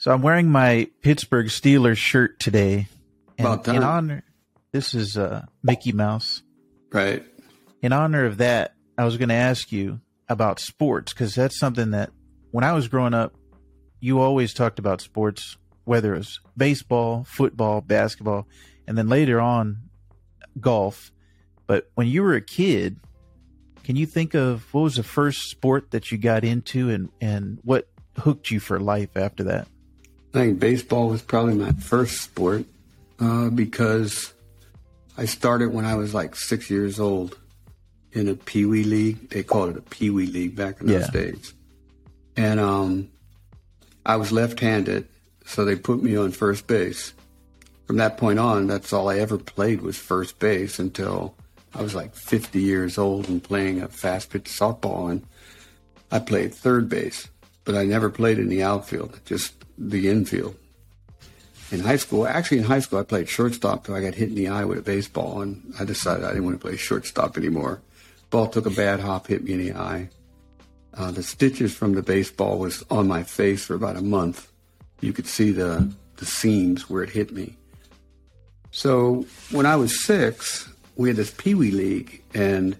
So I'm wearing my Pittsburgh Steelers shirt today. And in honor, this is uh, Mickey Mouse. Right. In honor of that, I was going to ask you about sports because that's something that when I was growing up, you always talked about sports, whether it was baseball, football, basketball, and then later on, golf. But when you were a kid, can you think of what was the first sport that you got into and, and what hooked you for life after that? I think baseball was probably my first sport uh, because I started when I was like six years old in a pee wee league. They called it a pee wee league back in those days. And um, I was left handed, so they put me on first base. From that point on, that's all I ever played was first base until I was like 50 years old and playing a fast pitch softball. And I played third base, but I never played in the outfield, just the infield. In high school, actually in high school, I played shortstop till I got hit in the eye with a baseball, and I decided I didn't want to play shortstop anymore. Ball took a bad hop, hit me in the eye. Uh, the stitches from the baseball was on my face for about a month. You could see the the seams where it hit me. So when I was six, we had this pee wee league, and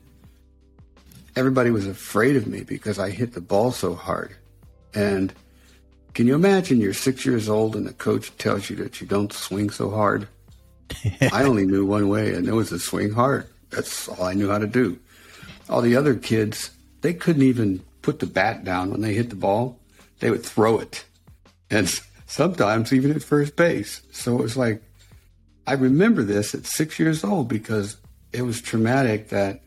everybody was afraid of me because I hit the ball so hard. And can you imagine you're six years old and the coach tells you that you don't swing so hard? I only knew one way, and it was to swing hard. That's all I knew how to do. All the other kids, they couldn't even put the bat down when they hit the ball. They would throw it. And sometimes even at first base. So it was like, I remember this at six years old because it was traumatic that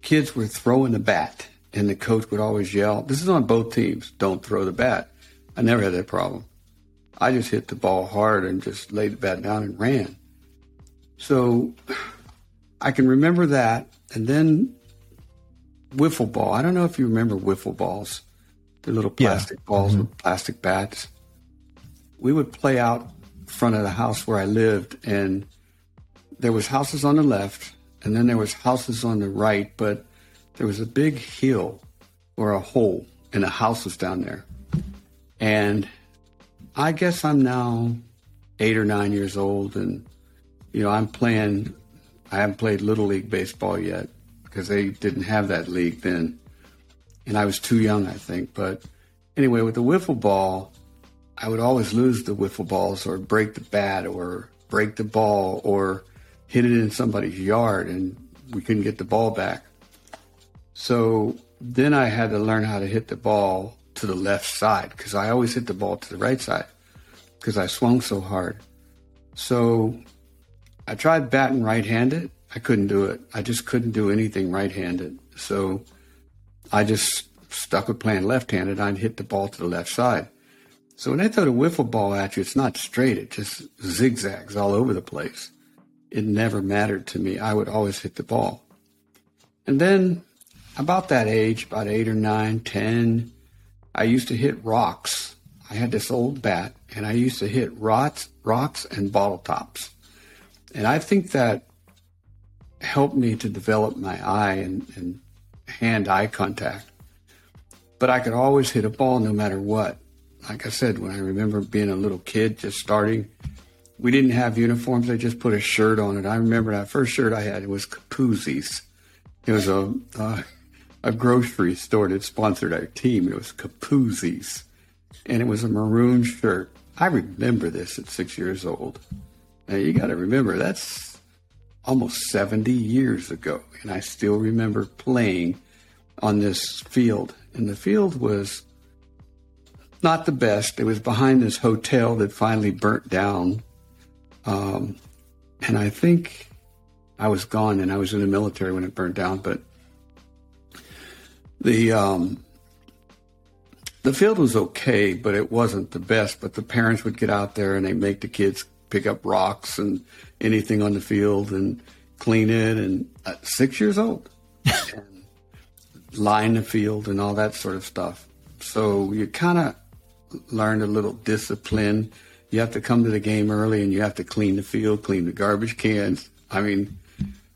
kids were throwing the bat and the coach would always yell, This is on both teams, don't throw the bat. I never had that problem. I just hit the ball hard and just laid the bat down and ran. So I can remember that. And then wiffle ball. I don't know if you remember wiffle balls, the little Yeah. plastic balls mm-hmm. with plastic bats. We would play out front of the house where I lived, and there was houses on the left, and then there was houses on the right, but there was a big hill or a hole, and a house was down there. And I guess I'm now eight or nine years old, and you know I'm playing. I haven't played little league baseball yet because they didn't have that league then, and I was too young, I think. But anyway, with the wiffle ball, I would always lose the wiffle balls or break the bat or break the ball or hit it in somebody's yard, and we couldn't get the ball back. So then I had to learn how to hit the ball to the left side because I always hit the ball to the right side because I swung so hard. So I tried batting right handed. I couldn't do it. I just couldn't do anything right handed. So I just stuck with playing left handed. I'd hit the ball to the left side. So when I throw the wiffle ball at you, it's not straight. It just zigzags all over the place. It never mattered to me. I would always hit the ball. And then about that age, about eight or nine, ten, I used to hit rocks. I had this old bat, and I used to hit rocks, rocks and bottle tops. And I think that helped me to develop my eye and, and hand eye contact. But I could always hit a ball no matter what. Like I said, when I remember being a little kid just starting, we didn't have uniforms. They just put a shirt on it. I remember that first shirt I had, it was Capuzzi's. It was a, uh, a grocery store that sponsored our team. It was Capuzzi's. And it was a maroon shirt. I remember this at six years old. Now you got to remember, that's almost 70 years ago. And I still remember playing on this field. And the field was not the best. It was behind this hotel that finally burnt down. Um, and I think I was gone and I was in the military when it burnt down. But the um, the field was okay, but it wasn't the best. But the parents would get out there and they make the kids pick up rocks and anything on the field and clean it. And at six years old, and line the field and all that sort of stuff. So you kind of learned a little discipline. You have to come to the game early and you have to clean the field, clean the garbage cans. I mean,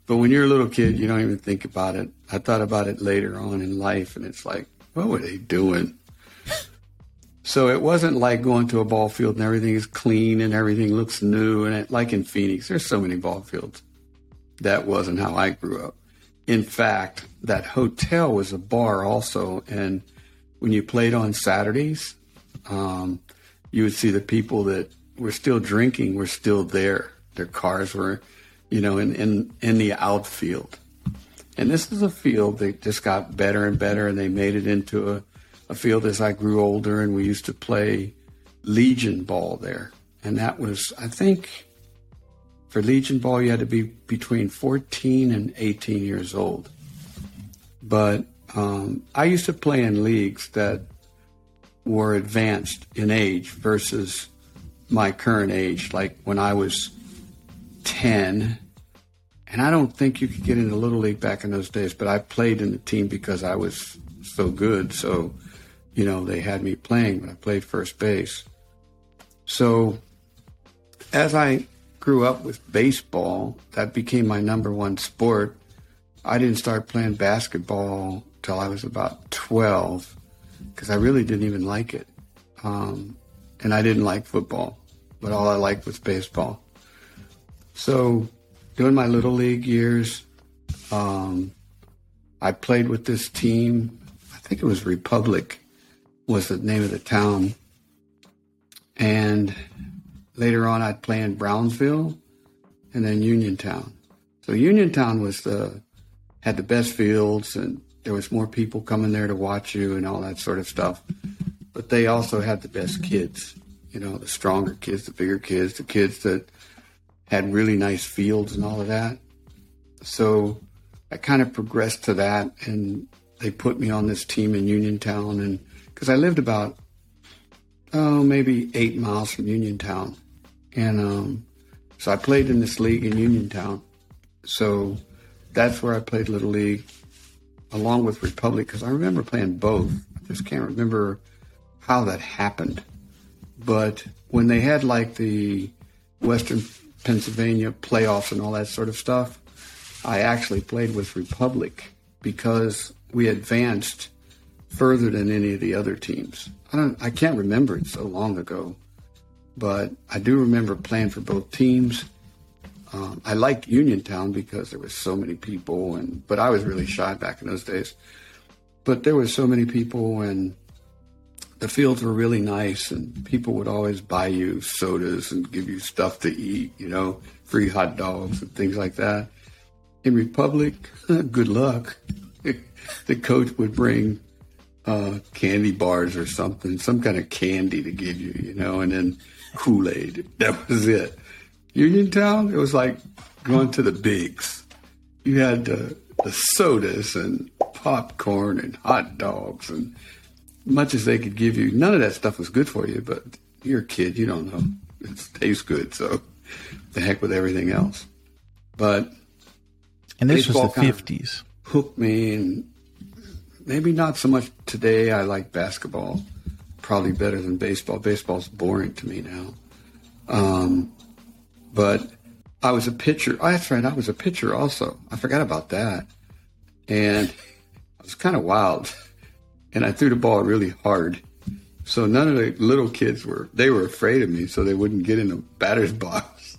but when you're a little kid, you don't even think about it. I thought about it later on in life, and it's like, what were they doing? So it wasn't like going to a ball field and everything is clean and everything looks new. And it, like in Phoenix, there's so many ball fields. That wasn't how I grew up. In fact, that hotel was a bar also. And when you played on Saturdays, um, you would see the people that were still drinking were still there. Their cars were, you know, in, in, in the outfield. And this is a field that just got better and better, and they made it into a a field as I grew older, and we used to play Legion ball there. And that was, I think, for Legion ball, you had to be between 14 and 18 years old. But um, I used to play in leagues that were advanced in age versus my current age. Like when I was 10, and I don't think you could get into Little League back in those days, but I played in the team because I was so good. So you know, they had me playing when I played first base. So as I grew up with baseball, that became my number one sport. I didn't start playing basketball till I was about 12 because I really didn't even like it. Um, and I didn't like football, but all I liked was baseball. So during my little league years, um, I played with this team. I think it was Republic was the name of the town. And later on, I'd play in Brownsville and then Uniontown. So Uniontown was the had the best fields, and there was more people coming there to watch you and all that sort of stuff. But they also had the best kids, you know, the stronger kids, the bigger kids, the kids that had really nice fields and all of that. So I kind of progressed to that, and they put me on this team in Uniontown, and because I lived about oh maybe eight miles from Uniontown, and um, so I played in this league in Uniontown. So that's where I played little league, along with Republic, because I remember playing both. I just can't remember how that happened, but when they had like the Western Pennsylvania playoffs and all that sort of stuff, I actually played with Republic because we advanced further than any of the other teams. I don't I can't remember it so long ago, but I do remember playing for both teams. Um, I liked Uniontown because there was so many people, and but I was really shy back in those days. But there was so many people, and the fields were really nice, and people would always buy you sodas and give you stuff to eat, you know, free hot dogs and things like that. In Republic, good luck. the coach would bring uh, candy bars or something, some kind of candy to give you, you know, and then Kool Aid. That was it. Uniontown, it was like going to the bigs. You had the, the sodas and popcorn and hot dogs and much as they could give you. None of that stuff was good for you, but you're a kid, you don't know. It tastes good, so the heck with everything else. But and this was the fifties. Hooked me, and maybe not so much today. I like basketball probably better than baseball. Baseball's boring to me now. Um, but I was a pitcher. Oh, that's right. I was a pitcher also. I forgot about that. And I was kind of wild. And I threw the ball really hard. So none of the little kids were, they were afraid of me so they wouldn't get in the batter's box.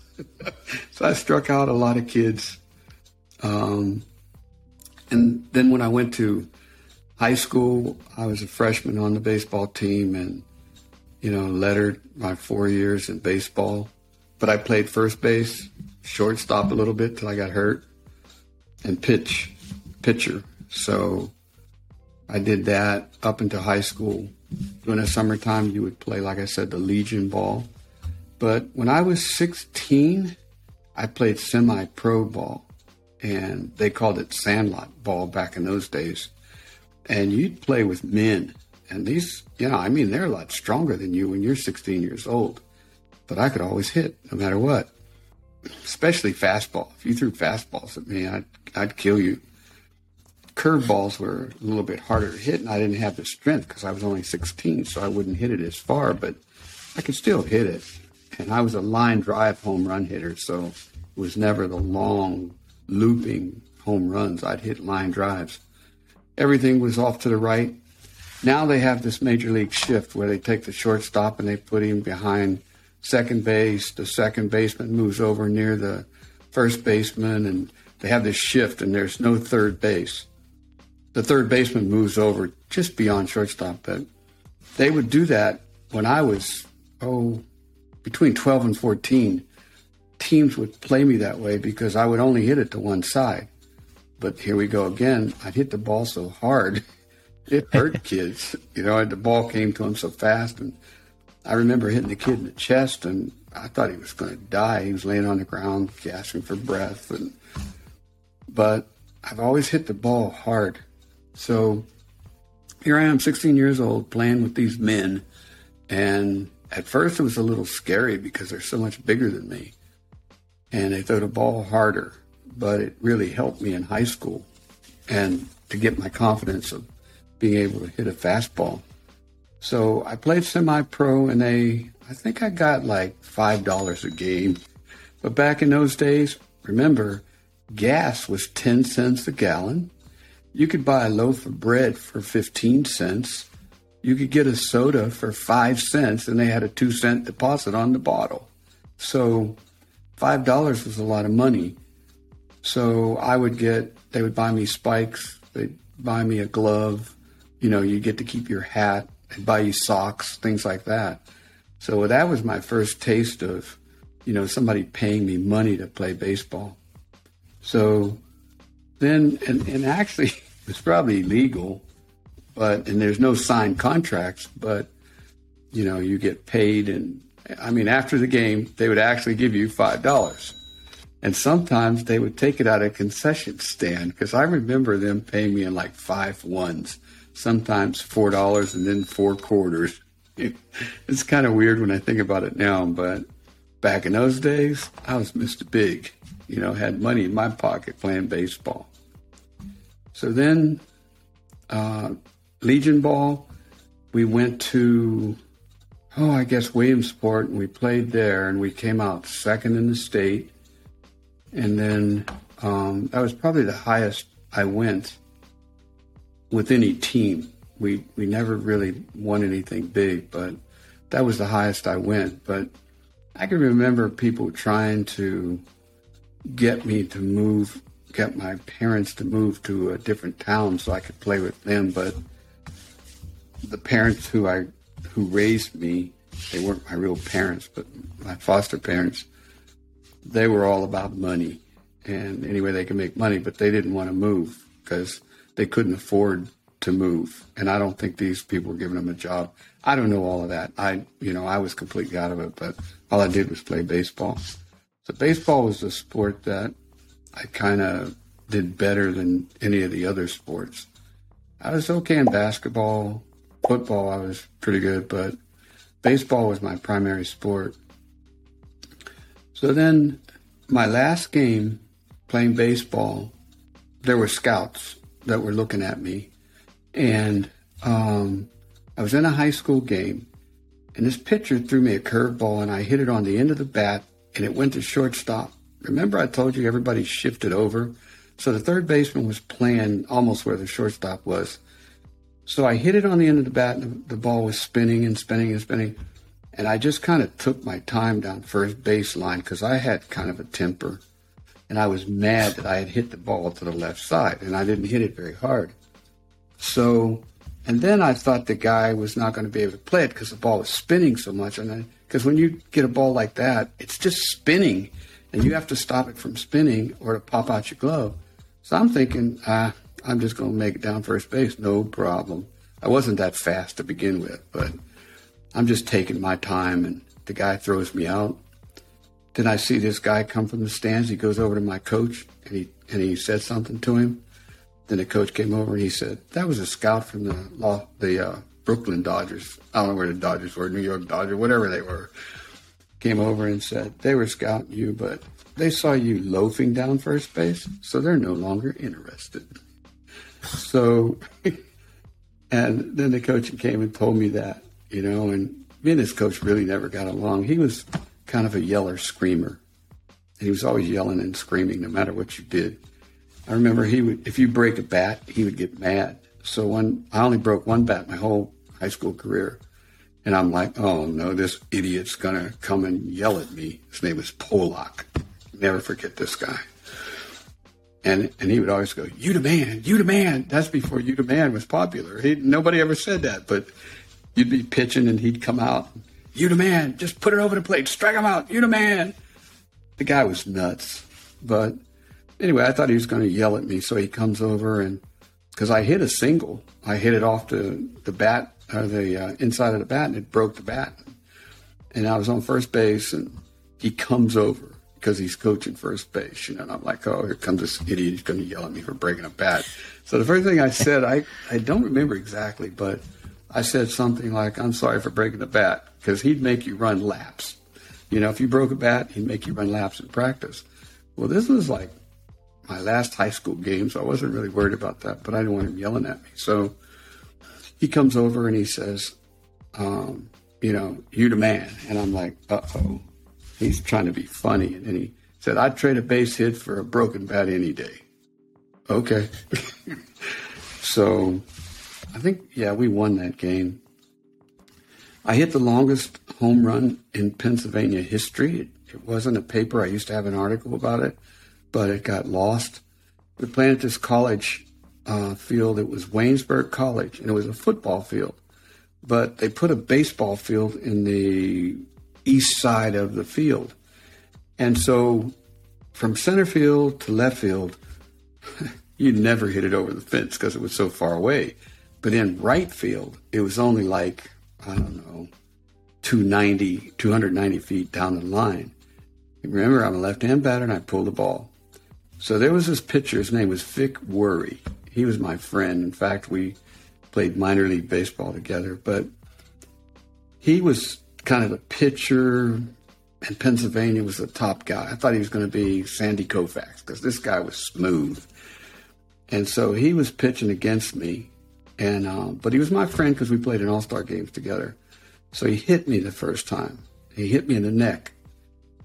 so I struck out a lot of kids. Um, and then when I went to high school, I was a freshman on the baseball team and, you know, lettered my four years in baseball. But I played first base, shortstop a little bit till I got hurt, and pitch, pitcher. So I did that up into high school. During the summertime, you would play, like I said, the Legion ball. But when I was 16, I played semi pro ball, and they called it sandlot ball back in those days and you'd play with men. And these, you know, I mean, they're a lot stronger than you when you're 16 years old. But I could always hit no matter what, especially fastball. If you threw fastballs at me, I'd, I'd kill you. Curveballs were a little bit harder to hit, and I didn't have the strength because I was only 16, so I wouldn't hit it as far, but I could still hit it. And I was a line drive home run hitter, so it was never the long, looping home runs. I'd hit line drives everything was off to the right. Now they have this major league shift where they take the shortstop and they put him behind second base. The second baseman moves over near the first baseman, and they have this shift, and there's no third base. The third baseman moves over just beyond shortstop, but they would do that when I was, oh, between 12 and 14. Teams would play me that way because I would only hit it to one side. But here we go again. I'd hit the ball so hard, it hurt kids. You know, the ball came to him so fast. And I remember hitting the kid in the chest, and I thought he was going to die. He was laying on the ground, gasping for breath. And But I've always hit the ball hard. So here I am, 16 years old, playing with these men. And at first it was a little scary because they're so much bigger than me. And they throw the ball harder. But it really helped me in high school and to get my confidence of being able to hit a fastball. So I played semi pro and they, I think I got like $5 a game. But back in those days, remember, gas was 10 cents a gallon. You could buy a loaf of bread for 15 cents. You could get a soda for 5 cents, and they had a 2 cent deposit on the bottle. So $5 was a lot of money. So I would get, they would buy me spikes, they'd buy me a glove. You know, you get to keep your hat, they'd buy you socks, things like that. So that was my first taste of, you know, somebody paying me money to play baseball. So then, and, and actually, it's probably legal, but, and there's no signed contracts, but, you know, you get paid. And I mean, after the game, they would actually give you $5. And sometimes they would take it out of concession stand because I remember them paying me in like five ones, sometimes four dollars and then four quarters. It's kind of weird when I think about it now, but back in those days, I was Mr. Big, you know, had money in my pocket playing baseball. So then, uh, Legion Ball, we went to, oh, I guess Williamsport, and we played there, and we came out second in the state. And then um, that was probably the highest I went with any team. We we never really won anything big, but that was the highest I went. But I can remember people trying to get me to move, get my parents to move to a different town so I could play with them. But the parents who I who raised me, they weren't my real parents, but my foster parents they were all about money and any way they could make money, but they didn't want to move because they couldn't afford to move. And I don't think these people were giving them a job. I don't know all of that. I, you know, I was completely out of it, but all I did was play baseball. So baseball was a sport that I kind of did better than any of the other sports. I was okay in basketball, football, I was pretty good, but baseball was my primary sport. So then, my last game playing baseball, there were scouts that were looking at me. And um, I was in a high school game, and this pitcher threw me a curveball, and I hit it on the end of the bat, and it went to shortstop. Remember, I told you everybody shifted over? So the third baseman was playing almost where the shortstop was. So I hit it on the end of the bat, and the ball was spinning and spinning and spinning. And I just kind of took my time down first baseline because I had kind of a temper. And I was mad that I had hit the ball to the left side and I didn't hit it very hard. So, and then I thought the guy was not going to be able to play it because the ball was spinning so much. And because when you get a ball like that, it's just spinning and you have to stop it from spinning or to pop out your glove. So I'm thinking, ah, I'm just going to make it down first base. No problem. I wasn't that fast to begin with, but I'm just taking my time, and the guy throws me out. Then I see this guy come from the stands. He goes over to my coach, and he and he said something to him. Then the coach came over and he said, "That was a scout from the law, the uh, Brooklyn Dodgers. I don't know where the Dodgers were, New York Dodgers, whatever they were." Came over and said they were scouting you, but they saw you loafing down first base, so they're no longer interested. So, and then the coach came and told me that you know, and me and his coach really never got along. He was kind of a yeller screamer. He was always yelling and screaming no matter what you did. I remember he would, if you break a bat, he would get mad. So when I only broke one bat my whole high school career, and I'm like, oh no, this idiot's gonna come and yell at me. His name is Polak. Never forget this guy. And and he would always go, "You the man, you the man." That's before "You the man" was popular. He, nobody ever said that, but you'd be pitching and he'd come out, "You the man, just put it over the plate, strike him out, you the man." The guy was nuts, but anyway, I thought he was going to yell at me, so he comes over and because I hit a single, I hit it off the the bat or the uh, inside of the bat, and it broke the bat, and I was on first base, and he comes over because he's coaching first base, you know. And I'm like, oh, here comes this idiot. He's going to yell at me for breaking a bat. So the first thing I said, I, I don't remember exactly, but I said something like, I'm sorry for breaking the bat because he'd make you run laps. You know, if you broke a bat, he'd make you run laps in practice. Well, this was like my last high school game, so I wasn't really worried about that, but I didn't want him yelling at me. So he comes over and he says, um, you know, you the man. And I'm like, uh oh he's trying to be funny. And he said, I'd trade a base hit for a broken bat any day. Okay. so I think, yeah, we won that game. I hit the longest home run in Pennsylvania history. It wasn't a paper. I used to have an article about it, but it got lost. We played at this college uh, field. It was Waynesburg College, and it was a football field. But they put a baseball field in the east side of the field. And so from center field to left field, you'd never hit it over the fence because it was so far away. But in right field, it was only like, I don't know, 290, 290 feet down the line. remember, I'm a left hand batter and I pulled the ball. So there was this pitcher, his name was Vic Worry. He was my friend. In fact, we played minor league baseball together, but he was kind of a pitcher and Pennsylvania was the top guy. I thought he was going to be Sandy Koufax because this guy was smooth. And so he was pitching against me, and uh, but he was my friend because we played in All Star games together. So he hit me the first time. He hit me in the neck,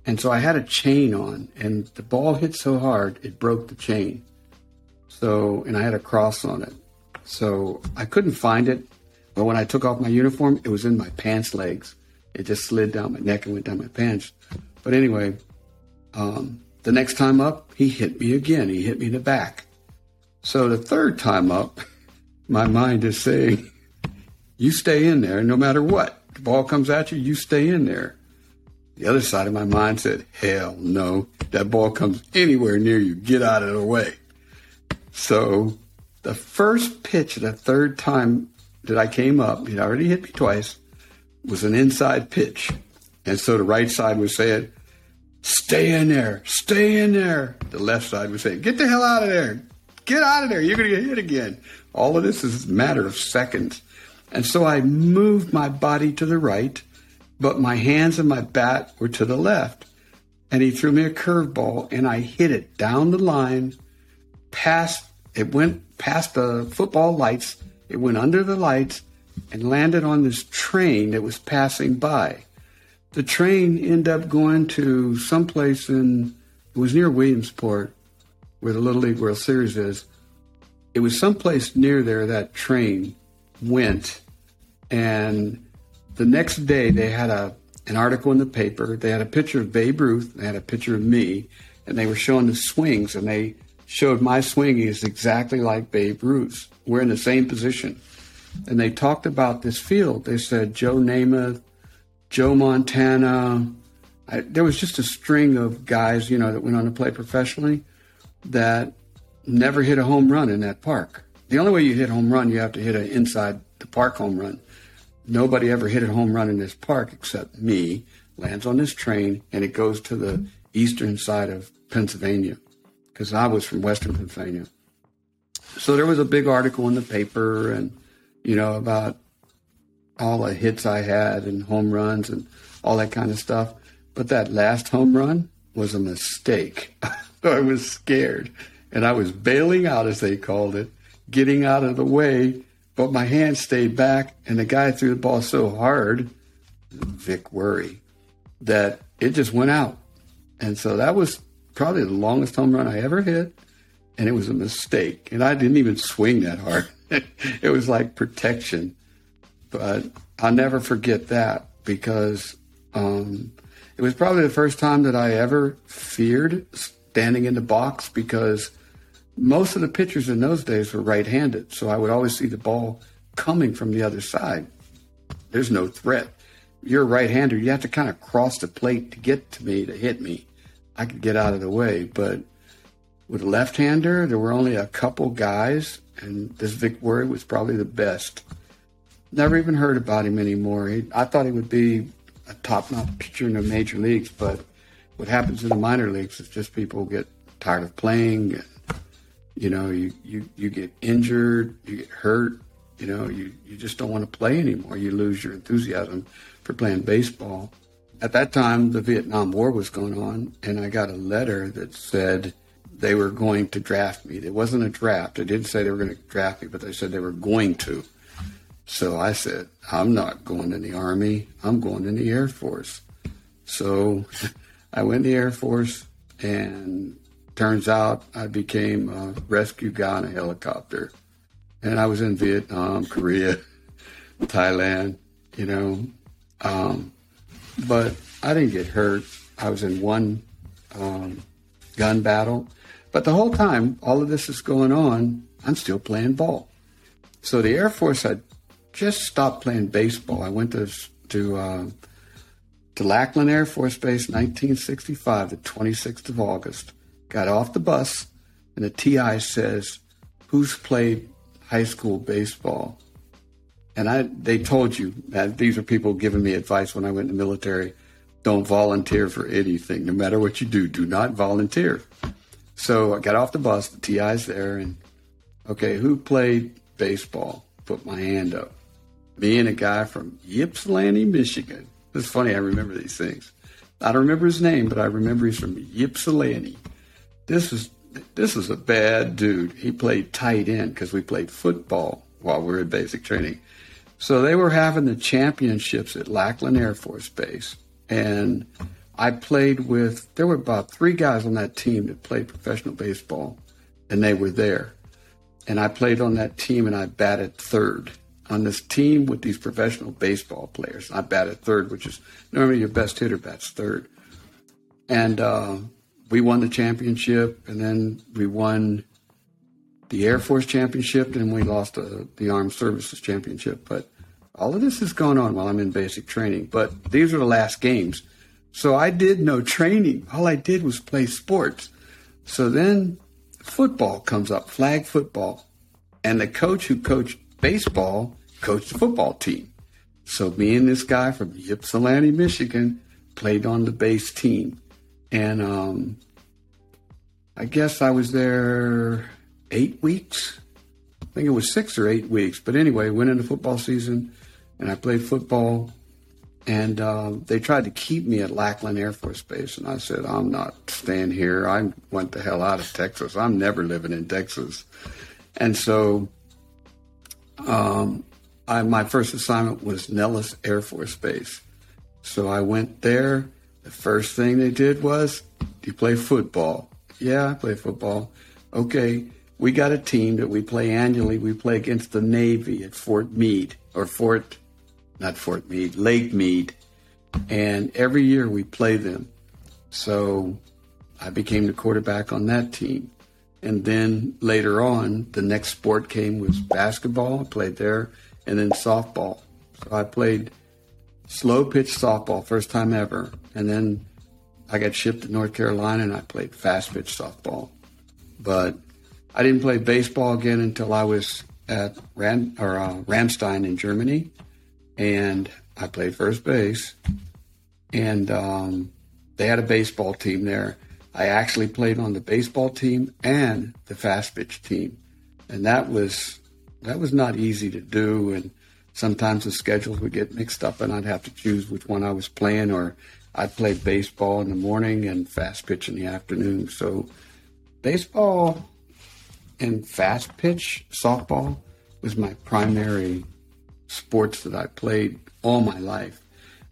and so I had a chain on, and the ball hit so hard it broke the chain. So and I had a cross on it, so I couldn't find it. But when I took off my uniform, it was in my pants legs it just slid down my neck and went down my pants. But anyway, um, the next time up, he hit me again. He hit me in the back. So the third time up, my mind is saying, you stay in there no matter what. The ball comes at you, you stay in there. The other side of my mind said, hell no. That ball comes anywhere near you. Get out of the way. So the first pitch, the third time that I came up, he'd already hit me twice was an inside pitch. And so the right side was saying, stay in there, stay in there. The left side was saying, get the hell out of there. Get out of there. You're going to get hit again. All of this is a matter of seconds. And so I moved my body to the right, but my hands and my bat were to the left. And he threw me a curveball and I hit it down the line, past, it went past the football lights. It went under the lights and landed on this train that was passing by. The train ended up going to someplace in, it was near Williamsport, where the Little League World Series is. It was someplace near there that train went. And the next day they had a an article in the paper. They had a picture of Babe Ruth, they had a picture of me, and they were showing the swings, and they showed my swing is exactly like Babe Ruth's. We're in the same position and they talked about this field. They said Joe Namath, Joe Montana. I, there was just a string of guys, you know, that went on to play professionally that never hit a home run in that park. The only way you hit a home run, you have to hit an inside the park home run. Nobody ever hit a home run in this park except me. Lands on this train and it goes to the eastern side of Pennsylvania because I was from Western Pennsylvania. So there was a big article in the paper and you know, about all the hits I had and home runs and all that kind of stuff. But that last home run was a mistake. I was scared and I was bailing out, as they called it, getting out of the way. But my hand stayed back, and the guy threw the ball so hard, Vic Worry, that it just went out. And so that was probably the longest home run I ever hit. and it was a mistake. And I didn't even swing that hard. it was like protection. But I'll never forget that because um, it was probably the first time that I ever feared standing in the box because most of the pitchers in those days were right handed. So I would always see the ball coming from the other side. There's no threat. You're a right hander. You have to kind of cross the plate to get to me, to hit me. I could get out of the way. But with a left hander, there were only a couple guys, and this Vic Worre was probably the best. Never even heard about him anymore. He, I thought he would be a top notch pitcher in the major leagues, but what happens in the minor leagues is just people get tired of playing. And, you know, you, you, you get injured, you get hurt, you know, you, you just don't want to play anymore. You lose your enthusiasm for playing baseball. At that time, the Vietnam War was going on, and I got a letter that said they were going to draft me. It wasn't a draft. They didn't say they were going to draft me, but they said they were going to. So I said, I'm not going in the Army. I'm going in the Air Force. So I went in the Air Force, and turns out I became a rescue guy on a helicopter. And I was in Vietnam, Korea, Thailand, you know. Um, but I didn't get hurt. I was in one um, gun battle. But the whole time, all of this is going on, I'm still playing ball. So the Air Force had just stopped playing baseball. I went to to uh, to Lackland Air Force Base, 1965, the 26th of August. Got off the bus, and the TI says, "Who's played high school baseball?" And I, they told you that these are people giving me advice when I went in the military. Don't volunteer for anything, no matter what you do. Do not volunteer. So I got off the bus. The TI's there, and okay, who played baseball? Put my hand up me and a guy from Ypsilanti, Michigan. It's funny, I remember these things. I don't remember his name, but I remember he's from Ypsilanti. This is this is a bad dude. He played tight end because we played football while we were in basic training. So they were having the championships at Lackland Air Force Base, and I played with. There were about three guys on that team that played professional baseball, and they were there. And I played on that team, and I batted third on this team with these professional baseball players. I batted third, which is normally your best hitter bats third. And uh, we won the championship, and then we won the Air Force championship, and we lost uh, the Armed Services championship. But all of this is going on while I'm in basic training. But these are the last games. So I did no training. All I did was play sports. So then football comes up, flag football. And the coach who coached baseball coached the football team. So me and this guy from Ypsilanti, Michigan, played on the base team. And um, I guess I was there eight weeks. I think it was six or eight weeks. But anyway, went into football season and I played football. And uh, they tried to keep me at Lackland Air Force Base. And I said, I'm not staying here. I went the hell out of Texas. I'm never living in Texas. And so um, I, my first assignment was Nellis Air Force Base. So I went there. The first thing they did was, Do you play football? Yeah, I play football. Okay, we got a team that we play annually. We play against the Navy at Fort Meade, or Fort, not Fort Meade, Lake Mead. And every year we play them. So I became the quarterback on that team. And then later on, the next sport came was basketball. I played there, and then softball. So I played slow pitch softball first time ever, and then I got shipped to North Carolina and I played fast pitch softball. But I didn't play baseball again until I was at Ram, or, uh, Ramstein in Germany, and I played first base. And um, they had a baseball team there I actually played on the baseball team and the fast pitch team, and that was that was not easy to do. And sometimes the schedules would get mixed up, and I'd have to choose which one I was playing, or I'd play baseball in the morning and fast pitch in the afternoon. So baseball and fast pitch softball was my primary sports that I played all my life.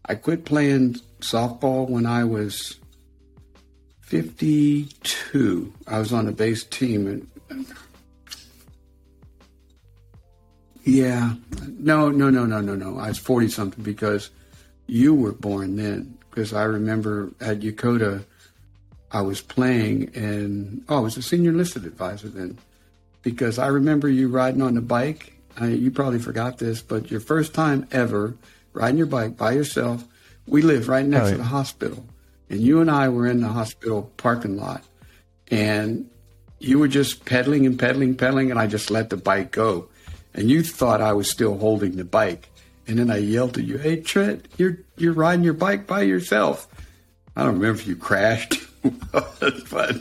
I quit playing softball when I was 52. I was on a base team and Yeah. No, no, no, no, no, no. I was 40 something because you were born then. Because I remember at Yokota, I was playing and, oh, I was a senior enlisted advisor then. Because I remember you riding on the bike. I, you probably forgot this, but your first time ever riding your bike by yourself, we lived right next oh, to the hospital. And you and I were in the hospital parking lot. And you were just pedaling and pedaling, pedaling, and I just let the bike go. And you thought I was still holding the bike. And then I yelled at you, "Hey Trent, you're you're riding your bike by yourself." I don't remember if you crashed, but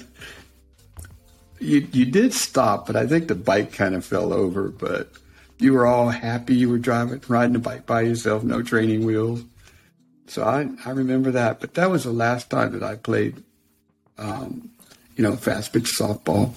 you you did stop. But I think the bike kind of fell over. But you were all happy. You were driving, riding a bike by yourself, no training wheels. So I I remember that. But that was the last time that I played, um, you know, fast pitch softball.